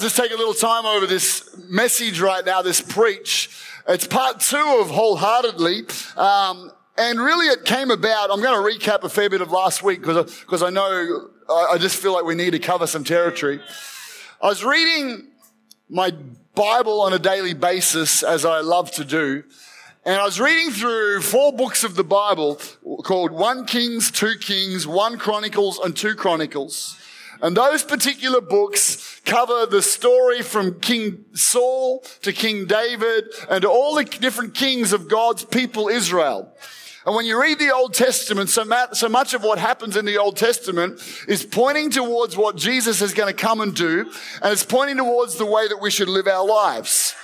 just take a little time over this message right now, this preach. It's part two of Wholeheartedly. Um, and really it came about, I'm going to recap a fair bit of last week because because I know I just feel like we need to cover some territory. I was reading my Bible on a daily basis as I love to do. And I was reading through four books of the Bible called 1 Kings, 2 Kings, 1 Chronicles, and 2 Chronicles. And those particular books cover the story from King Saul to King David and all the different kings of God's people Israel. And when you read the Old Testament, so, much of what happens in the Old Testament is pointing towards what Jesus is going to come and do, and it's pointing towards the way that we should live our lives.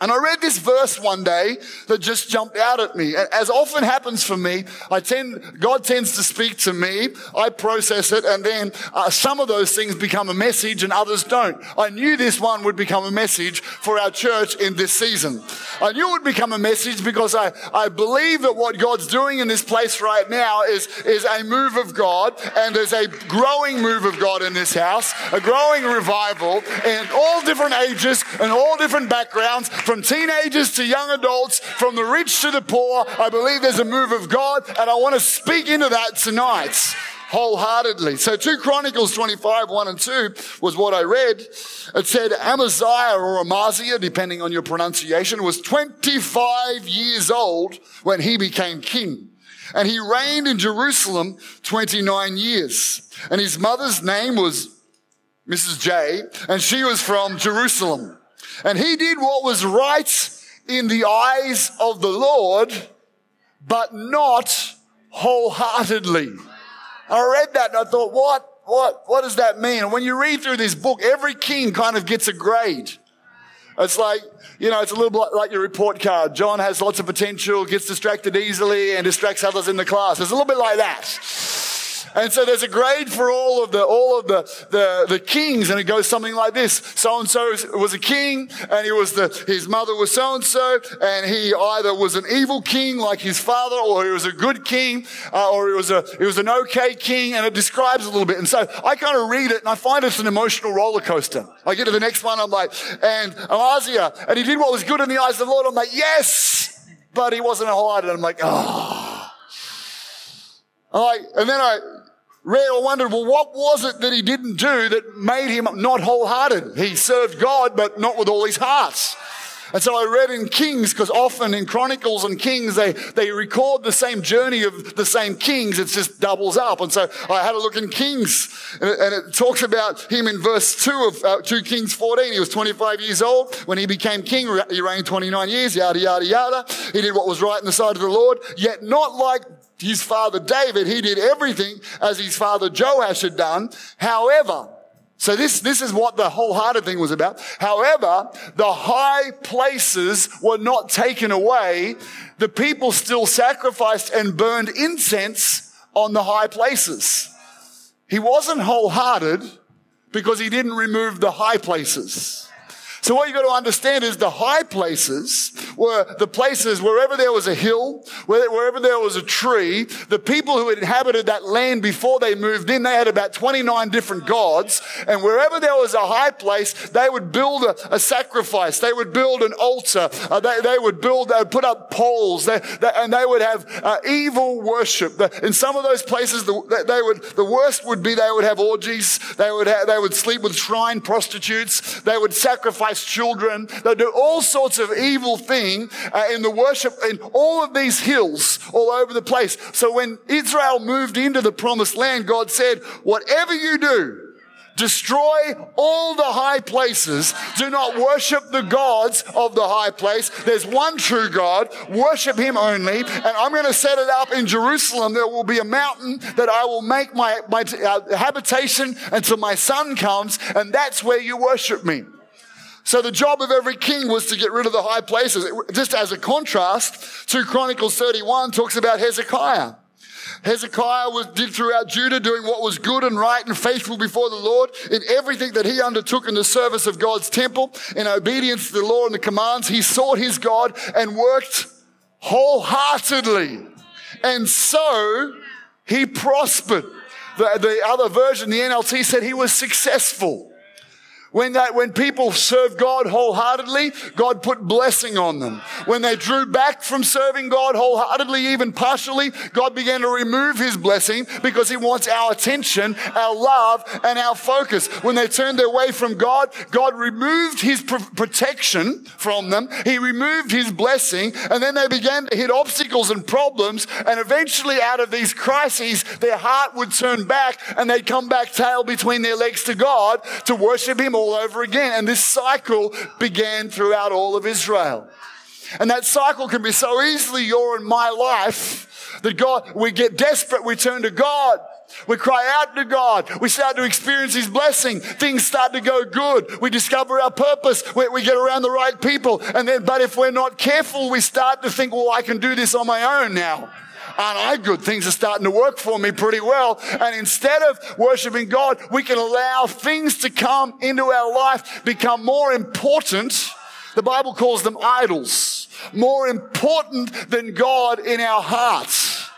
And I read this verse one day that just jumped out at me. And As often happens for me, I tend, God tends to speak to me. I process it and then uh, some of those things become a message and others don't. I knew this one would become a message for our church in this season. I knew it would become a message because I, I believe that what God's doing in this place right now is, is a move of God and there's a growing move of God in this house, a growing revival in all different ages and all different backgrounds from teenagers to young adults, from the rich to the poor. I believe there's a move of God, and I want to speak into that tonight wholeheartedly. So 2 Chronicles 25, 1 and 2 was what I read. It said Amaziah or Amaziah, depending on your pronunciation, was 25 years old when he became king. And he reigned in Jerusalem 29 years. And his mother's name was Mrs. J, and she was from Jerusalem. And he did what was right in the eyes of the Lord, but not wholeheartedly. I read that and I thought, what, what, what does that mean? And when you read through this book, every king kind of gets a grade. It's like, you know, it's a little bit like your report card. John has lots of potential, gets distracted easily, and distracts others in the class. It's a little bit like that. And so there's a grade for all of the, all of the, the, the kings. And it goes something like this. So and so was a king and he was the, his mother was so and so. And he either was an evil king like his father or he was a good king uh, or he was a, he was an okay king. And it describes a little bit. And so I kind of read it and I find it's an emotional roller coaster. I get to the next one. I'm like, and Amaziah, and he did what was good in the eyes of the Lord. I'm like, yes, but he wasn't a highlighted. I'm like, oh. I'm like, and then I, or wondered, well, what was it that he didn't do that made him not wholehearted? He served God, but not with all his heart. And so I read in Kings, because often in Chronicles and Kings, they, they record the same journey of the same kings. It just doubles up. And so I had a look in Kings, and it, and it talks about him in verse 2 of uh, 2 Kings 14. He was 25 years old when he became king. He reigned 29 years, yada, yada, yada. He did what was right in the sight of the Lord, yet not like his father David, he did everything as his father Joash had done. However, so this, this is what the wholehearted thing was about. However, the high places were not taken away. The people still sacrificed and burned incense on the high places. He wasn't wholehearted because he didn't remove the high places. So what you've got to understand is the high places were the places wherever there was a hill, wherever there was a tree, the people who inhabited that land before they moved in, they had about 29 different gods. And wherever there was a high place, they would build a, a sacrifice. They would build an altar. Uh, they, they, would build, they would put up poles they, they, and they would have uh, evil worship. in some of those places, the, they would, the worst would be they would have orgies. They would, have, they would sleep with shrine prostitutes. They would sacrifice sacrifice children. They do all sorts of evil thing uh, in the worship in all of these hills all over the place. So when Israel moved into the promised land, God said, whatever you do, Destroy all the high places. Do not worship the gods of the high place. There's one true God. Worship Him only. And I'm going to set it up in Jerusalem. There will be a mountain that I will make my, my uh, habitation until my son comes. And that's where you worship me. So the job of every king was to get rid of the high places. Just as a contrast, 2 Chronicles 31 talks about Hezekiah. Hezekiah was, did throughout Judah doing what was good and right and faithful before the Lord in everything that he undertook in the service of God's temple, in obedience to the law and the commands. He sought his God and worked wholeheartedly. And so he prospered. The, the other version, the NLT said he was successful. When, that, when people served God wholeheartedly, God put blessing on them. When they drew back from serving God wholeheartedly, even partially, God began to remove his blessing because he wants our attention, our love, and our focus. When they turned their way from God, God removed his pr- protection from them. He removed his blessing, and then they began to hit obstacles and problems. And eventually, out of these crises, their heart would turn back and they'd come back tail between their legs to God to worship him all over again. And this cycle began throughout all of Israel. And that cycle can be so easily your and my life that God, we get desperate, we turn to God. We cry out to God. We start to experience His blessing. Things start to go good. We discover our purpose. We, we, get around the right people. And then, but if we're not careful, we start to think, well, I can do this on my own now. Aren't I good? Things are starting to work for me pretty well. And instead of worshiping God, we can allow things to come into our life, become more important. The Bible calls them idols, more important than God in our hearts.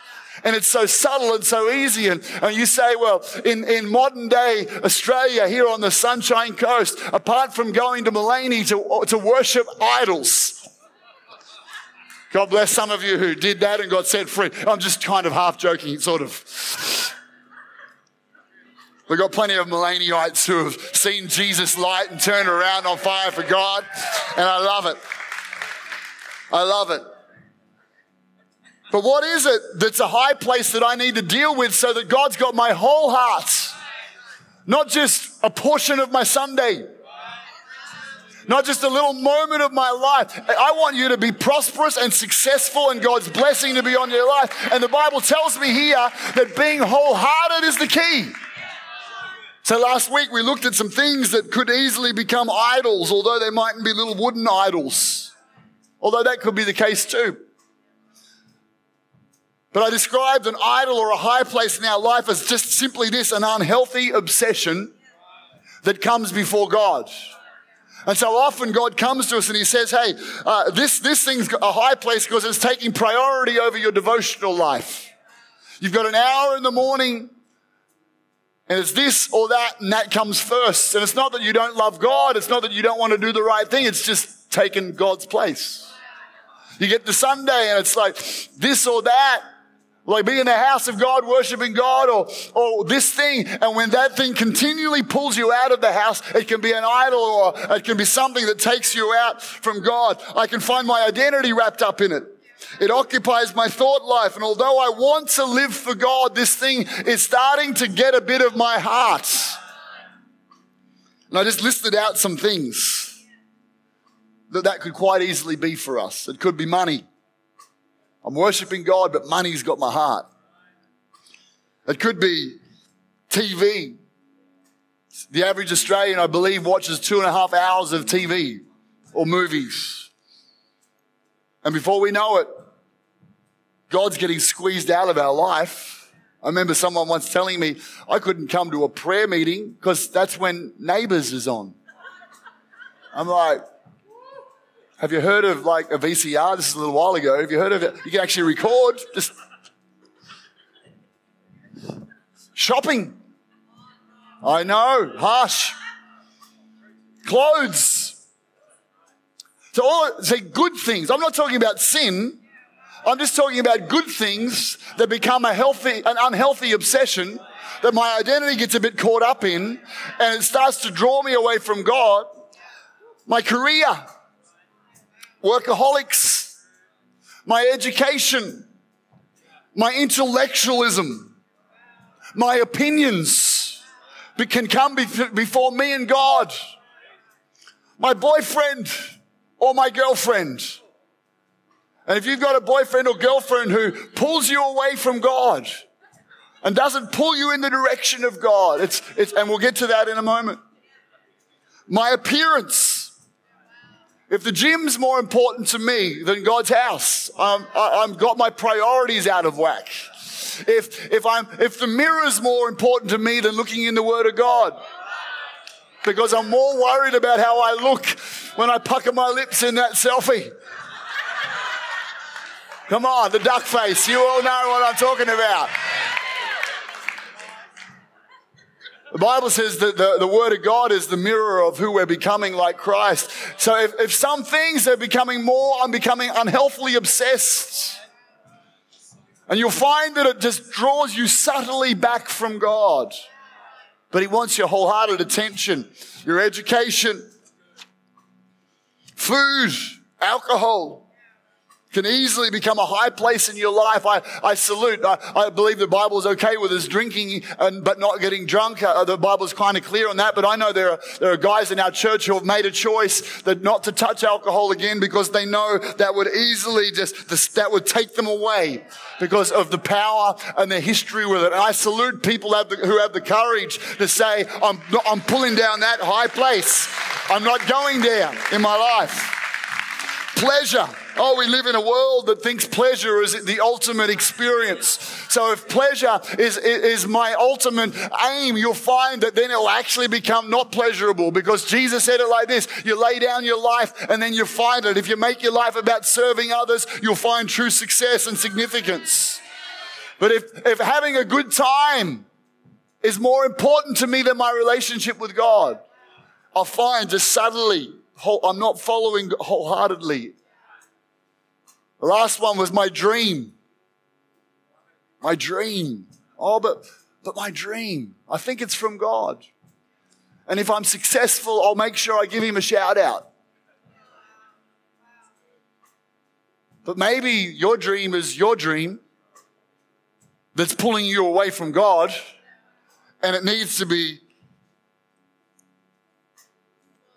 And it's so subtle and so easy. And, and you say, well, in, in modern day Australia, here on the Sunshine Coast, apart from going to Maleny to, to worship idols, God bless some of you who did that and got set free. I'm just kind of half joking, sort of. We've got plenty of Malenites who have seen Jesus light and turn around on fire for God, and I love it. I love it. But what is it that's a high place that I need to deal with so that God's got my whole heart, not just a portion of my Sunday? Not just a little moment of my life. I want you to be prosperous and successful and God's blessing to be on your life. And the Bible tells me here that being wholehearted is the key. So last week we looked at some things that could easily become idols, although they mightn't be little wooden idols. Although that could be the case too. But I described an idol or a high place in our life as just simply this, an unhealthy obsession that comes before God. And so often God comes to us and He says, Hey, uh, this, this thing's a high place because it's taking priority over your devotional life. You've got an hour in the morning and it's this or that and that comes first. And it's not that you don't love God. It's not that you don't want to do the right thing. It's just taken God's place. You get to Sunday and it's like this or that like being in the house of God, worshiping God, or, or this thing. And when that thing continually pulls you out of the house, it can be an idol or it can be something that takes you out from God. I can find my identity wrapped up in it. It occupies my thought life. And although I want to live for God, this thing is starting to get a bit of my heart. And I just listed out some things that that could quite easily be for us. It could be money. I'm worshiping God, but money's got my heart. It could be TV. The average Australian, I believe, watches two and a half hours of TV or movies. And before we know it, God's getting squeezed out of our life. I remember someone once telling me I couldn't come to a prayer meeting because that's when Neighbours is on. I'm like, have you heard of like a VCR? This is a little while ago. Have you heard of it? You can actually record just shopping. I know, harsh. Clothes. So all say good things. I'm not talking about sin. I'm just talking about good things that become a healthy, an unhealthy obsession that my identity gets a bit caught up in and it starts to draw me away from God. My career workaholics, my education, my intellectualism, my opinions can come before me and God. My boyfriend or my girlfriend. And if you've got a boyfriend or girlfriend who pulls you away from God and doesn't pull you in the direction of God, it's, it's, and we'll get to that in a moment. My appearance if the gym's more important to me than God's house, um, I, I've got my priorities out of whack. If, if I'm, if the mirror's more important to me than looking in the Word of God, because I'm more worried about how I look when I pucker my lips in that selfie. Come on, the duck face. You all know what I'm talking about. The Bible says that the, the Word of God is the mirror of who we're becoming like Christ. So if, if some things are becoming more, I'm becoming unhealthily obsessed. And you'll find that it just draws you subtly back from God. But He wants your wholehearted attention, your education, food, alcohol, can easily become a high place in your life. I, I salute. I, I believe the Bible is okay with us drinking and, but not getting drunk. Uh, the Bible is kind of clear on that. But I know there are, there are guys in our church who have made a choice that not to touch alcohol again because they know that would easily just, that would take them away because of the power and the history with it. And I salute people have the, who have the courage to say, I'm, I'm pulling down that high place. I'm not going there in my life. Pleasure. Oh, we live in a world that thinks pleasure is the ultimate experience. So if pleasure is, is my ultimate aim, you'll find that then it'll actually become not pleasurable because Jesus said it like this. You lay down your life and then you find it. If you make your life about serving others, you'll find true success and significance. But if, if having a good time is more important to me than my relationship with God, I'll find just suddenly I'm not following wholeheartedly. The last one was my dream. My dream. Oh, but, but my dream. I think it's from God. And if I'm successful, I'll make sure I give him a shout out. But maybe your dream is your dream that's pulling you away from God, and it needs to be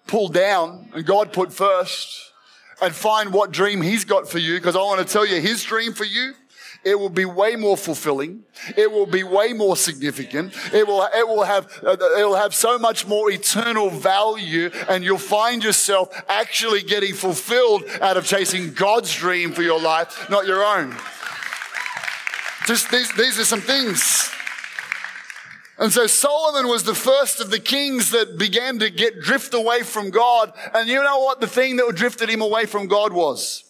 pulled down and God put first and find what dream He's got for you. Because I want to tell you, His dream for you it will be way more fulfilling. It will be way more significant. It will, it will have, it will have so much more eternal value and you'll find yourself actually getting fulfilled out of chasing God's dream for your life, not your own. Just these, these are some things and so Solomon was the first of the kings that began to get drift away from God. And you know what the thing that drifted him away from God was?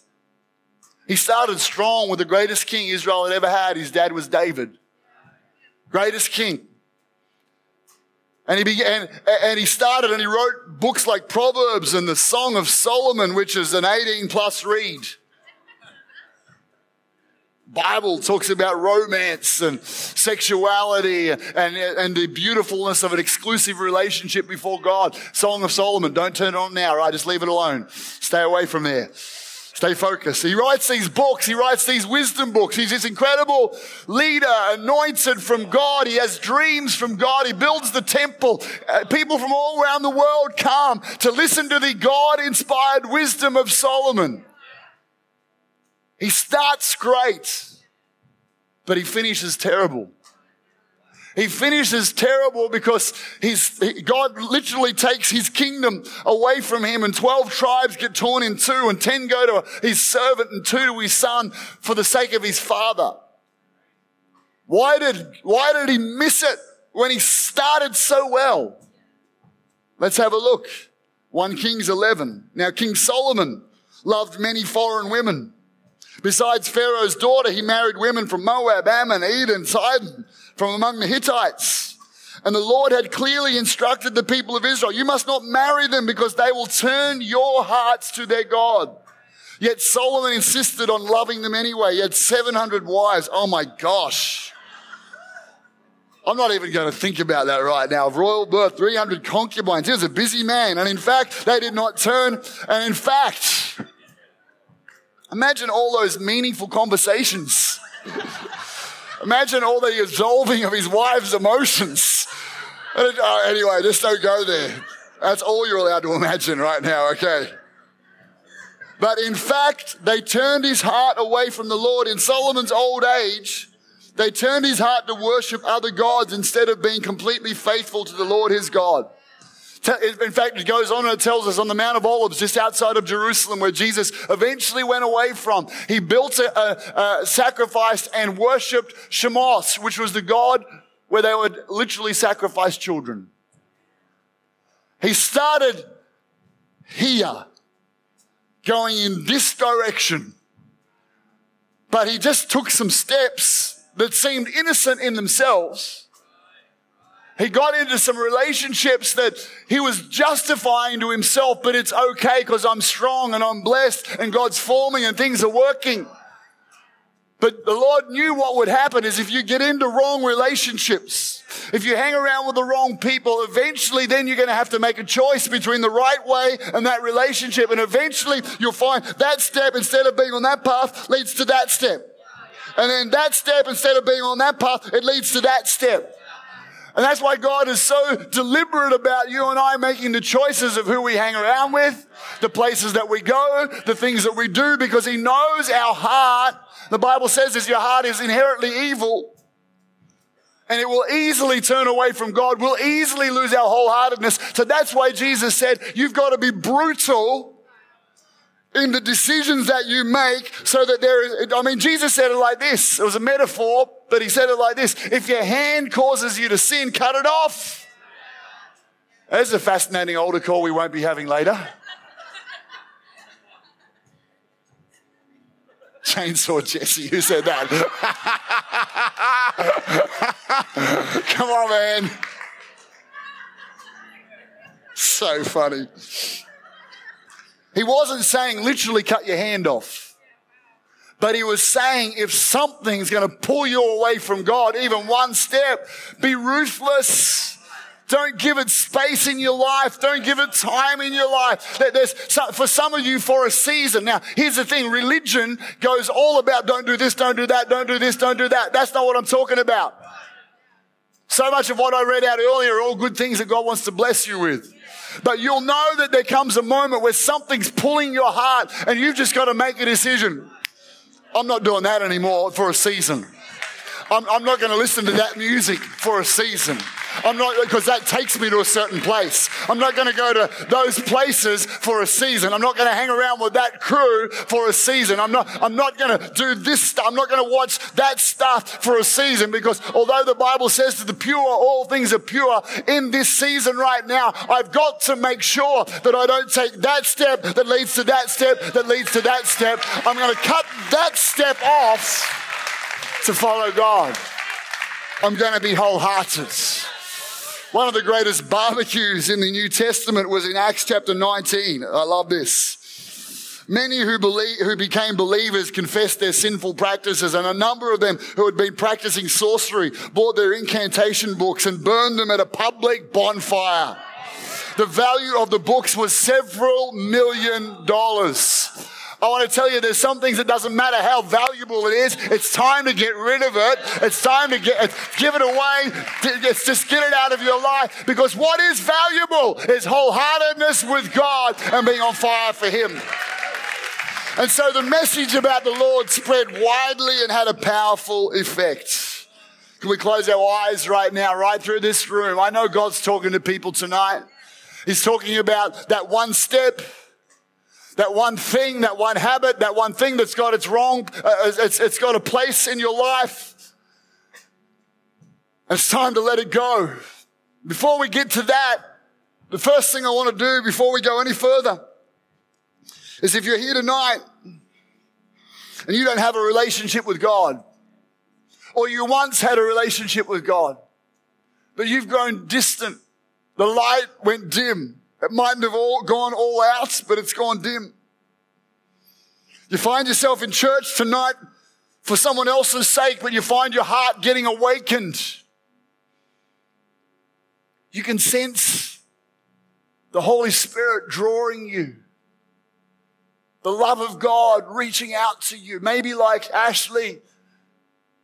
He started strong with the greatest king Israel had ever had. His dad was David. Greatest king. And he began, and he started and he wrote books like Proverbs and the Song of Solomon, which is an 18 plus read. Bible talks about romance and sexuality and, and the beautifulness of an exclusive relationship before God. Song of Solomon, don't turn it on now, right? Just leave it alone. Stay away from there. Stay focused. He writes these books. He writes these wisdom books. He's this incredible leader, anointed from God. He has dreams from God. He builds the temple. Uh, people from all around the world come to listen to the God inspired wisdom of Solomon. He starts great, but he finishes terrible. He finishes terrible because he's, God literally takes his kingdom away from him and 12 tribes get torn in two and 10 go to his servant and two to his son for the sake of his father. Why did, why did he miss it when he started so well? Let's have a look. 1 Kings 11. Now King Solomon loved many foreign women. Besides Pharaoh's daughter, he married women from Moab, Ammon, Edom, Sidon, from among the Hittites. And the Lord had clearly instructed the people of Israel, you must not marry them because they will turn your hearts to their God. Yet Solomon insisted on loving them anyway. He had 700 wives. Oh my gosh. I'm not even going to think about that right now. Of royal birth, 300 concubines. He was a busy man. And in fact, they did not turn. And in fact, Imagine all those meaningful conversations. Imagine all the absolving of his wife's emotions. Uh, anyway, just don't go there. That's all you're allowed to imagine right now, okay? But in fact, they turned his heart away from the Lord. In Solomon's old age, they turned his heart to worship other gods instead of being completely faithful to the Lord his God. In fact, it goes on and it tells us on the Mount of Olives, just outside of Jerusalem, where Jesus eventually went away from, he built a, a, a sacrifice and worshipped Chemosh, which was the god where they would literally sacrifice children. He started here, going in this direction, but he just took some steps that seemed innocent in themselves He got into some relationships that he was justifying to himself, but it's okay because I'm strong and I'm blessed and God's forming and things are working. But the Lord knew what would happen is if you get into wrong relationships, if you hang around with the wrong people, eventually then you're going to have to make a choice between the right way and that relationship. And eventually you'll find that step, instead of being on that path, leads to that step. And then that step, instead of being on that path, it leads to that step. And that's why God is so deliberate about you and I making the choices of who we hang around with, the places that we go, the things that we do, because He knows our heart. The Bible says this, your heart is inherently evil. And it will easily turn away from God. We'll easily lose our wholeheartedness. So that's why Jesus said, you've got to be brutal in the decisions that you make so that there is, I mean, Jesus said it like this. It was a metaphor, but he said it like this. If your hand causes you to sin, cut it off. There's a fascinating altar call we won't be having later. Chainsaw Jesse, who said that? Come on, man. So funny. He wasn't saying literally cut your hand off. But he was saying if something's going to pull you away from God, even one step, be ruthless. Don't give it space in your life. Don't give it time in your life. There's for some of you for a season. Now, here's the thing. Religion goes all about don't do this, don't do that, don't do this, don't do that. That's not what I'm talking about. So much of what I read out earlier are all good things that God wants to bless you with. But you'll know that there comes a moment where something's pulling your heart and you've just got to make a decision. I'm not doing that anymore for a season. I'm, I'm not going to listen to that music for a season. I'm not, because that takes me to a certain place. I'm not going to go to those places for a season. I'm not going to hang around with that crew for a season. I'm not, I'm not going to do this stuff. I'm not going to watch that stuff for a season because although the Bible says to the pure, all things are pure in this season right now, I've got to make sure that I don't take that step that leads to that step that leads to that step. I'm going to cut that step off to follow God. I'm going to be wholehearted. One of the greatest barbecues in the New Testament was in Acts chapter 19. I love this. Many who believe, who became believers confessed their sinful practices and a number of them who had been practicing sorcery bought their incantation books and burned them at a public bonfire. The value of the books was several million dollars. I want to tell you there's some things that doesn't matter how valuable it is. It's time to get rid of it. It's time to get, give it away. Just get it out of your life because what is valuable is wholeheartedness with God and being on fire for Him. And so the message about the Lord spread widely and had a powerful effect. Can we close our eyes right now, right through this room? I know God's talking to people tonight. He's talking about that one step that one thing, that one habit, that one thing that's got its wrong, uh, it's, it's got a place in your life. It's time to let it go. Before we get to that, the first thing I want to do before we go any further is if you're here tonight and you don't have a relationship with God, or you once had a relationship with God, but you've grown distant, the light went dim, it mightn't have all gone all out, but it's gone dim. You find yourself in church tonight for someone else's sake, but you find your heart getting awakened. You can sense the Holy Spirit drawing you. The love of God reaching out to you. Maybe like Ashley,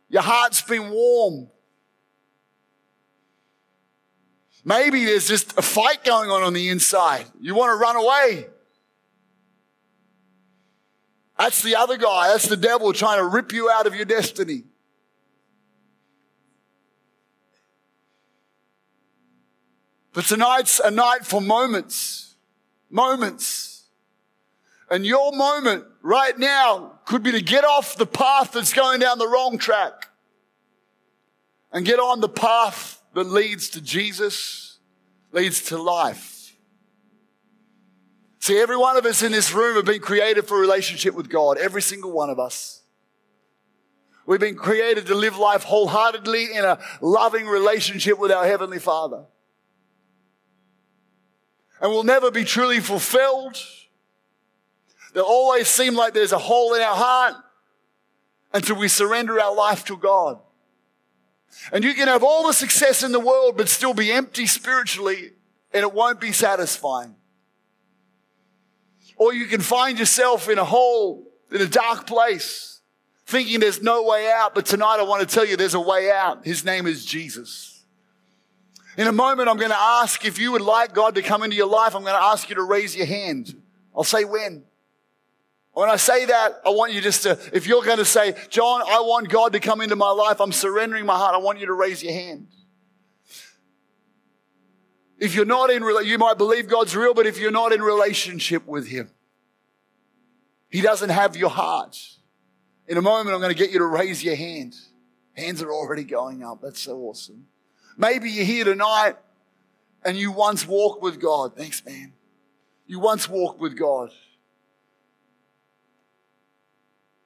your heart's been warm Maybe there's just a fight going on on the inside. You want to run away. That's the other guy. That's the devil trying to rip you out of your destiny. But tonight's a night for moments. Moments. And your moment right now could be to get off the path that's going down the wrong track and get on the path that leads to Jesus, leads to life. See, every one of us in this room have been created for a relationship with God, every single one of us. We've been created to live life wholeheartedly in a loving relationship with our Heavenly Father. And we'll never be truly fulfilled. There'll always seem like there's a hole in our heart until we surrender our life to God. And you can have all the success in the world, but still be empty spiritually, and it won't be satisfying. Or you can find yourself in a hole, in a dark place, thinking there's no way out. But tonight I want to tell you there's a way out. His name is Jesus. In a moment, I'm going to ask if you would like God to come into your life. I'm going to ask you to raise your hand. I'll say when. When I say that, I want you just to, if you're going to say, John, I want God to come into my life, I'm surrendering my heart, I want you to raise your hand. If you're not in, you might believe God's real, but if you're not in relationship with Him, He doesn't have your heart. In a moment, I'm going to get you to raise your hand. Hands are already going up. That's so awesome. Maybe you're here tonight and you once walked with God. Thanks, man. You once walked with God.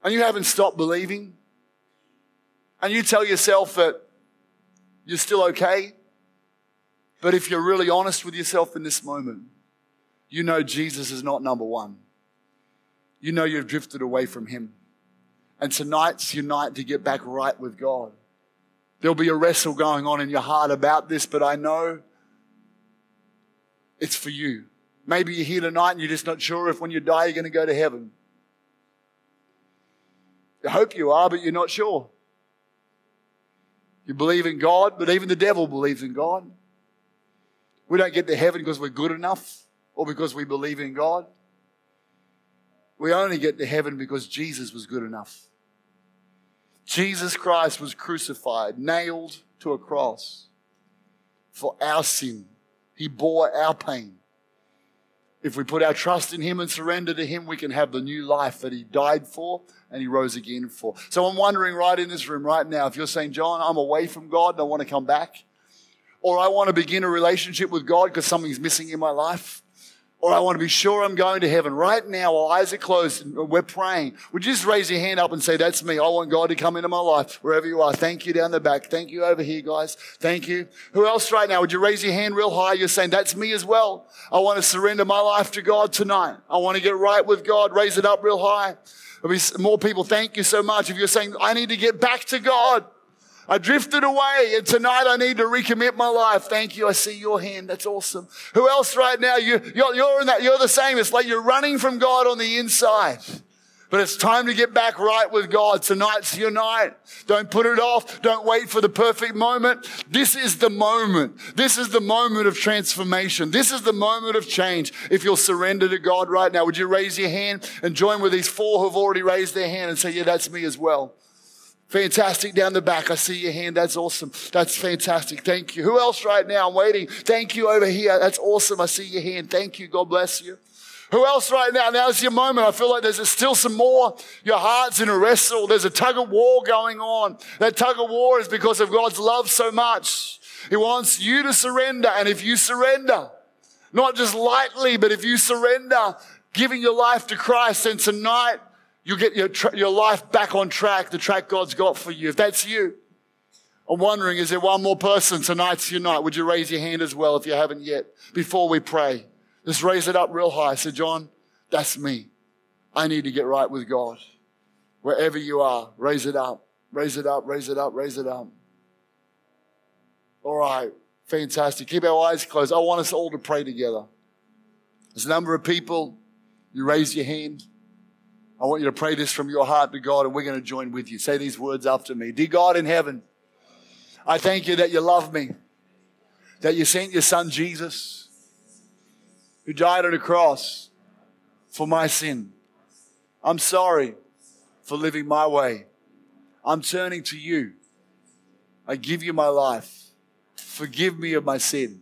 And you haven't stopped believing. And you tell yourself that you're still okay. But if you're really honest with yourself in this moment, you know Jesus is not number one. You know you've drifted away from Him. And tonight's your night to get back right with God. There'll be a wrestle going on in your heart about this, but I know it's for you. Maybe you're here tonight and you're just not sure if when you die you're going to go to heaven. You hope you are, but you're not sure. You believe in God, but even the devil believes in God. We don't get to heaven because we're good enough or because we believe in God. We only get to heaven because Jesus was good enough. Jesus Christ was crucified, nailed to a cross for our sin. He bore our pain. If we put our trust in Him and surrender to Him, we can have the new life that He died for and He rose again for. So I'm wondering right in this room right now, if you're saying, John, I'm away from God and I want to come back, or I want to begin a relationship with God because something's missing in my life, or I want to be sure I'm going to heaven. Right now, while eyes are closed we're praying, would you just raise your hand up and say, That's me. I want God to come into my life wherever you are. Thank you down the back. Thank you over here, guys. Thank you. Who else right now? Would you raise your hand real high? You're saying, That's me as well. I want to surrender my life to God tonight. I want to get right with God. Raise it up real high. There'll be more people. Thank you so much. If you're saying, I need to get back to God. I drifted away and tonight I need to recommit my life. Thank you. I see your hand. That's awesome. Who else right now? You, you're, you're in that, you're the same. It's like you're running from God on the inside. But it's time to get back right with God. Tonight's your night. Don't put it off. Don't wait for the perfect moment. This is the moment. This is the moment of transformation. This is the moment of change. If you'll surrender to God right now, would you raise your hand and join with these four who've already raised their hand and say, yeah, that's me as well. Fantastic down the back. I see your hand. That's awesome. That's fantastic. Thank you. Who else right now? I'm waiting. Thank you over here. That's awesome. I see your hand. Thank you. God bless you. Who else right now? Now's your moment. I feel like there's still some more. Your heart's in a wrestle. There's a tug of war going on. That tug of war is because of God's love so much. He wants you to surrender. And if you surrender, not just lightly, but if you surrender, giving your life to Christ, then tonight you get your, tra- your life back on track, the track God's got for you. If that's you, I'm wondering, is there one more person tonight's your night? Would you raise your hand as well if you haven't yet before we pray? Just raise it up real high. Say, John, that's me. I need to get right with God. Wherever you are, raise it up, raise it up, raise it up, raise it up. All right. Fantastic. Keep our eyes closed. I want us all to pray together. There's a number of people. You raise your hand. I want you to pray this from your heart to God, and we're going to join with you. Say these words after me Dear God in heaven, I thank you that you love me, that you sent your son Jesus, who died on a cross for my sin. I'm sorry for living my way. I'm turning to you. I give you my life. Forgive me of my sin.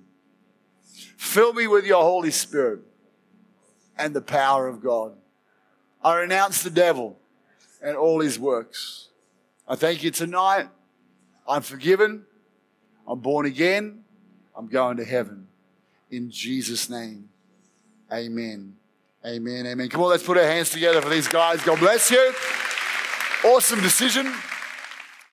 Fill me with your Holy Spirit and the power of God. I renounce the devil and all his works. I thank you tonight. I'm forgiven. I'm born again. I'm going to heaven. In Jesus' name. Amen. Amen. Amen. Come on, let's put our hands together for these guys. God bless you. Awesome decision.